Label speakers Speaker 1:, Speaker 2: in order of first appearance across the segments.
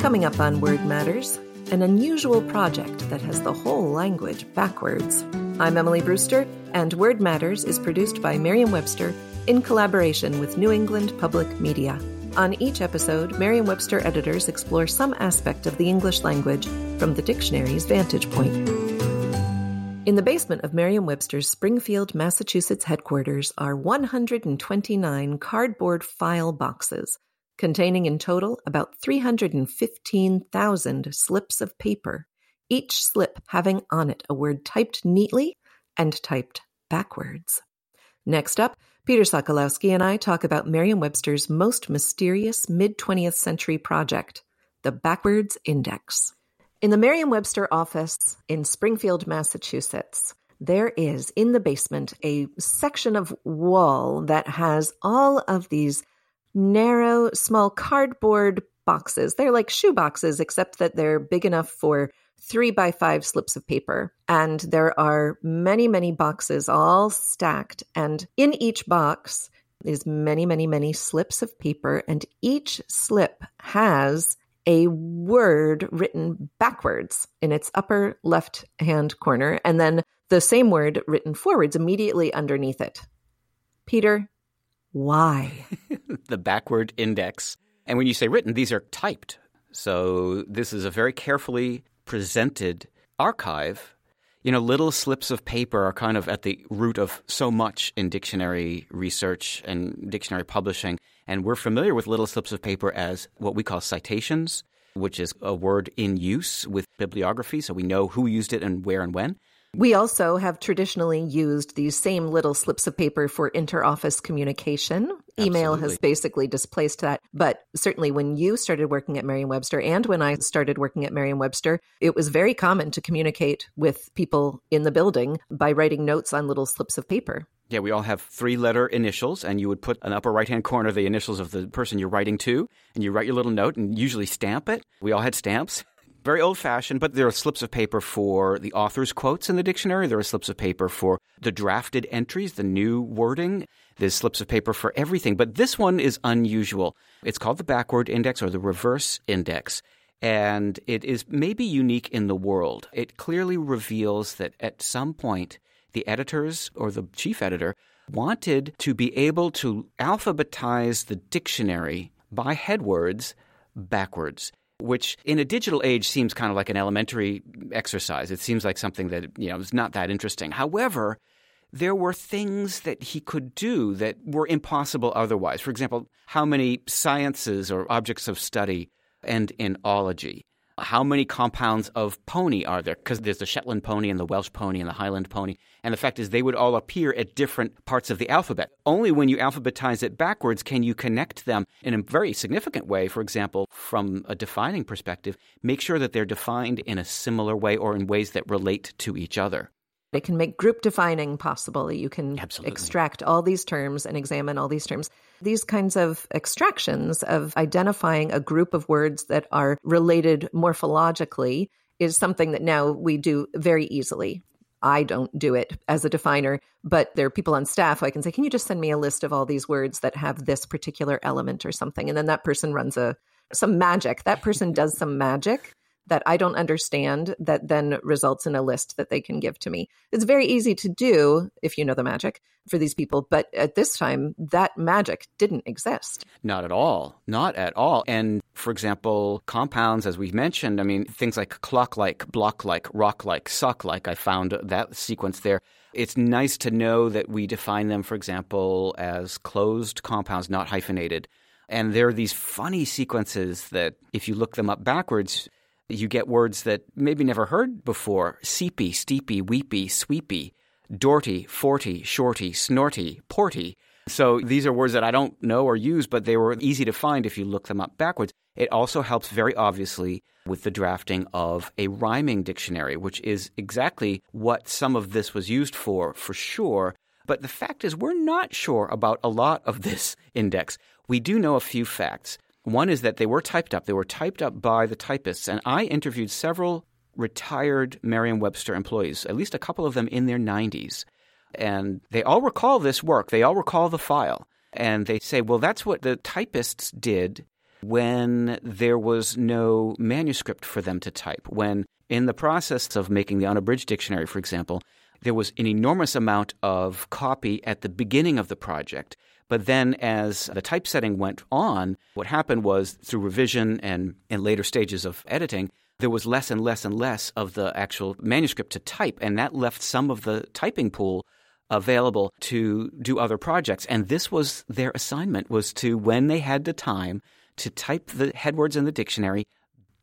Speaker 1: Coming up on Word Matters, an unusual project that has the whole language backwards. I'm Emily Brewster, and Word Matters is produced by Merriam Webster in collaboration with New England Public Media. On each episode, Merriam Webster editors explore some aspect of the English language from the dictionary's vantage point. In the basement of Merriam Webster's Springfield, Massachusetts headquarters are 129 cardboard file boxes containing in total about 315,000 slips of paper, each slip having on it a word typed neatly and typed backwards. Next up, Peter Sokolowski and I talk about Merriam Webster's most mysterious mid 20th century project, the Backwards Index. In the Merriam Webster office in Springfield, Massachusetts, there is in the basement a section of wall that has all of these narrow, small cardboard boxes. They're like shoe boxes, except that they're big enough for three by five slips of paper. And there are many, many boxes all stacked. And in each box is many, many, many slips of paper. And each slip has a word written backwards in its upper left hand corner, and then the same word written forwards immediately underneath it. Peter, why?
Speaker 2: the backward index. And when you say written, these are typed. So this is a very carefully presented archive. You know, little slips of paper are kind of at the root of so much in dictionary research and dictionary publishing. And we're familiar with little slips of paper as what we call citations, which is a word in use with bibliography. So we know who used it and where and when.
Speaker 1: We also have traditionally used these same little slips of paper for interoffice communication. Absolutely. Email has basically displaced that. But certainly when you started working at Merriam Webster and when I started working at Merriam Webster, it was very common to communicate with people in the building by writing notes on little slips of paper.
Speaker 2: Yeah, we all have three letter initials, and you would put an upper right hand corner the initials of the person you're writing to, and you write your little note and usually stamp it. We all had stamps very old fashioned, but there are slips of paper for the author's quotes in the dictionary. There are slips of paper for the drafted entries, the new wording. There's slips of paper for everything. But this one is unusual. It's called the backward index or the reverse index. And it is maybe unique in the world. It clearly reveals that at some point, the editors or the chief editor wanted to be able to alphabetize the dictionary by headwords backwards which in a digital age seems kind of like an elementary exercise. It seems like something that, you know, is not that interesting. However, there were things that he could do that were impossible otherwise. For example, how many sciences or objects of study end in ology? How many compounds of pony are there? Because there's the Shetland pony and the Welsh pony and the Highland pony. And the fact is, they would all appear at different parts of the alphabet. Only when you alphabetize it backwards can you connect them in a very significant way. For example, from a defining perspective, make sure that they're defined in a similar way or in ways that relate to each other.
Speaker 1: It can make group defining possible. You can
Speaker 2: Absolutely.
Speaker 1: extract all these terms and examine all these terms. These kinds of extractions of identifying a group of words that are related morphologically is something that now we do very easily. I don't do it as a definer, but there are people on staff who I can say, Can you just send me a list of all these words that have this particular element or something? And then that person runs a some magic. That person does some magic that I don't understand that then results in a list that they can give to me. It's very easy to do if you know the magic for these people, but at this time, that magic didn't exist.
Speaker 2: Not at all. Not at all. And for example, compounds, as we mentioned, I mean, things like clock like, block like, rock like, sock like, I found that sequence there. It's nice to know that we define them, for example, as closed compounds, not hyphenated. And there are these funny sequences that, if you look them up backwards, you get words that maybe never heard before seepy, steepy, weepy, sweepy, dorty, forty, shorty, snorty, porty. So these are words that I don't know or use, but they were easy to find if you look them up backwards. It also helps very obviously with the drafting of a rhyming dictionary, which is exactly what some of this was used for, for sure. But the fact is, we're not sure about a lot of this index. We do know a few facts. One is that they were typed up. They were typed up by the typists. And I interviewed several retired Merriam Webster employees, at least a couple of them in their 90s. And they all recall this work, they all recall the file. And they say, well, that's what the typists did when there was no manuscript for them to type. When, in the process of making the unabridged dictionary, for example, there was an enormous amount of copy at the beginning of the project. But then, as the typesetting went on, what happened was through revision and in later stages of editing, there was less and less and less of the actual manuscript to type. And that left some of the typing pool available to do other projects. And this was their assignment was to, when they had the time, to type the headwords in the dictionary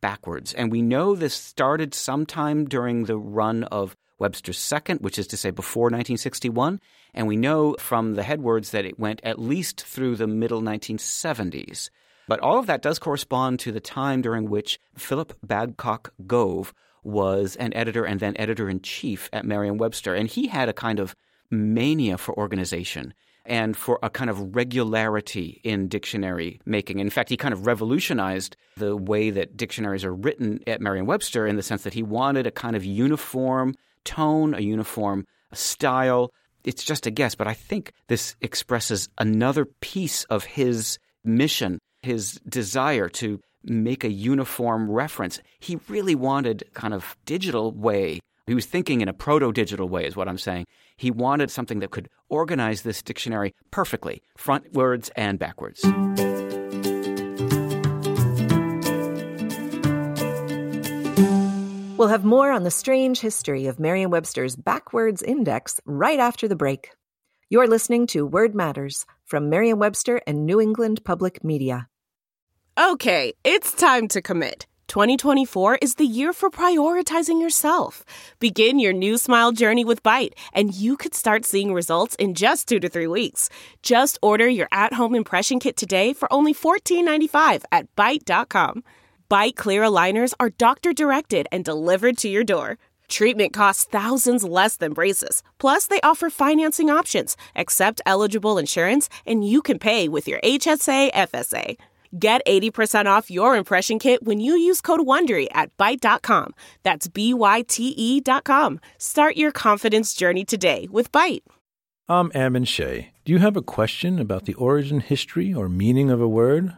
Speaker 2: backwards. And we know this started sometime during the run of Webster's second, which is to say before 1961. And we know from the headwords that it went at least through the middle 1970s. But all of that does correspond to the time during which Philip Babcock Gove was an editor and then editor in chief at Merriam Webster. And he had a kind of mania for organization and for a kind of regularity in dictionary making. In fact, he kind of revolutionized the way that dictionaries are written at Merriam Webster in the sense that he wanted a kind of uniform tone, a uniform style. It's just a guess, but I think this expresses another piece of his mission, his desire to make a uniform reference. He really wanted kind of digital way. He was thinking in a proto digital way, is what I'm saying. He wanted something that could organize this dictionary perfectly, frontwards and backwards.
Speaker 1: We'll have more on the strange history of Merriam Webster's backwards index right after the break. You're listening to Word Matters from Merriam Webster and New England Public Media.
Speaker 3: Okay, it's time to commit. 2024 is the year for prioritizing yourself. Begin your new smile journey with Byte, and you could start seeing results in just two to three weeks. Just order your at home impression kit today for only $14.95 at Byte.com. Byte clear aligners are doctor directed and delivered to your door. Treatment costs thousands less than braces. Plus, they offer financing options, accept eligible insurance, and you can pay with your HSA FSA. Get 80% off your impression kit when you use code WONDERY at Byte.com. That's B-Y-T-E dot com. Start your confidence journey today with Byte.
Speaker 4: I'm Ammon Shea. Do you have a question about the origin, history, or meaning of a word?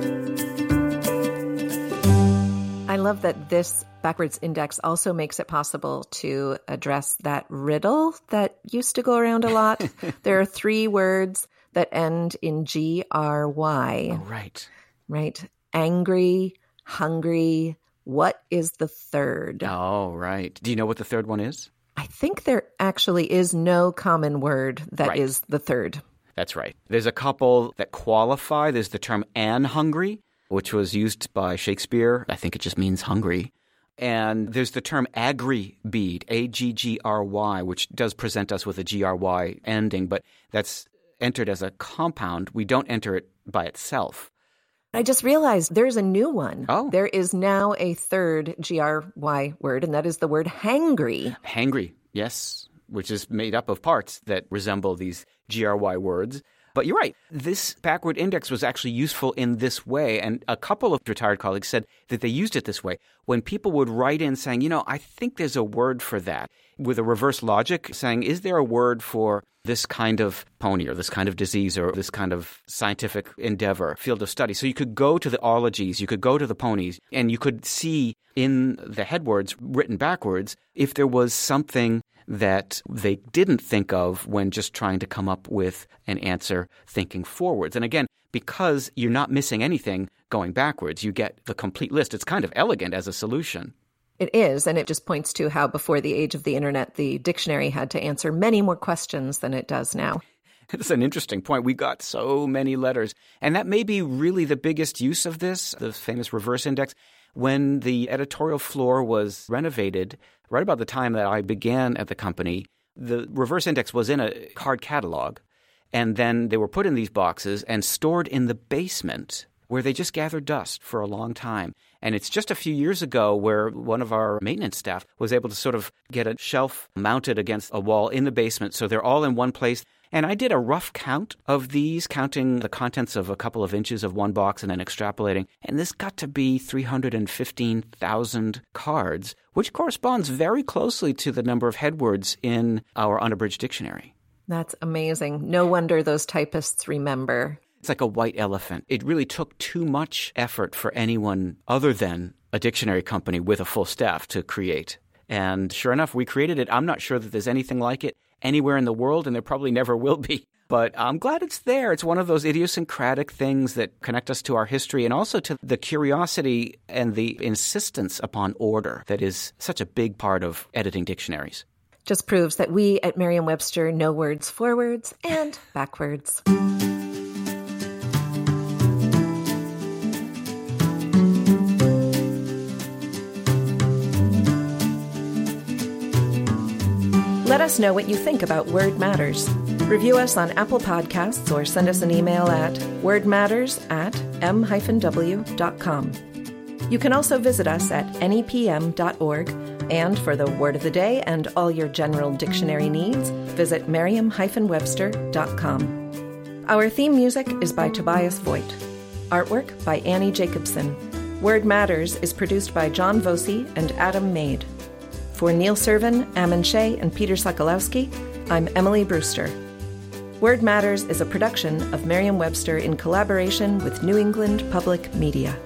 Speaker 1: love that this backwards index also makes it possible to address that riddle that used to go around a lot. there are three words that end in G R Y.
Speaker 2: Oh, right.
Speaker 1: Right. Angry, hungry. What is the third?
Speaker 2: Oh, right. Do you know what the third one is?
Speaker 1: I think there actually is no common word that right. is the third.
Speaker 2: That's right. There's a couple that qualify. There's the term an hungry, which was used by Shakespeare. I think it just means hungry. And there's the term aggry bead, A G G R Y, which does present us with a G R Y ending, but that's entered as a compound. We don't enter it by itself.
Speaker 1: I just realized there's a new one.
Speaker 2: Oh.
Speaker 1: There is now a third G R Y word, and that is the word hangry.
Speaker 2: Hangry, yes, which is made up of parts that resemble these G R Y words. But you're right. This backward index was actually useful in this way. And a couple of retired colleagues said that they used it this way. When people would write in saying, you know, I think there's a word for that, with a reverse logic, saying, is there a word for this kind of pony or this kind of disease or this kind of scientific endeavor, field of study? So you could go to the ologies, you could go to the ponies, and you could see in the headwords written backwards if there was something that they didn't think of when just trying to come up with an answer thinking forwards. And again, because you're not missing anything going backwards, you get the complete list. It's kind of elegant as a solution.
Speaker 1: It is, and it just points to how before the age of the internet, the dictionary had to answer many more questions than it does now.
Speaker 2: It's an interesting point. We got so many letters. And that may be really the biggest use of this, the famous reverse index. When the editorial floor was renovated, right about the time that I began at the company, the reverse index was in a card catalog. And then they were put in these boxes and stored in the basement where they just gathered dust for a long time. And it's just a few years ago where one of our maintenance staff was able to sort of get a shelf mounted against a wall in the basement so they're all in one place. And I did a rough count of these, counting the contents of a couple of inches of one box and then extrapolating. And this got to be 315,000 cards, which corresponds very closely to the number of headwords in our unabridged dictionary.
Speaker 1: That's amazing. No wonder those typists remember.
Speaker 2: It's like a white elephant. It really took too much effort for anyone other than a dictionary company with a full staff to create. And sure enough, we created it. I'm not sure that there's anything like it anywhere in the world, and there probably never will be. But I'm glad it's there. It's one of those idiosyncratic things that connect us to our history and also to the curiosity and the insistence upon order that is such a big part of editing dictionaries.
Speaker 1: Just proves that we at Merriam Webster know words forwards and backwards. Let us know what you think about Word Matters. Review us on Apple Podcasts or send us an email at wordmatters at m-w.com. You can also visit us at nepm.org, and for the word of the day and all your general dictionary needs, visit merriam-webster.com. Our theme music is by Tobias Voigt. Artwork by Annie Jacobson. Word Matters is produced by John Voci and Adam Maid. For Neil Serven, Ammon Shea, and Peter Sokolowski, I'm Emily Brewster. Word Matters is a production of Merriam Webster in collaboration with New England Public Media.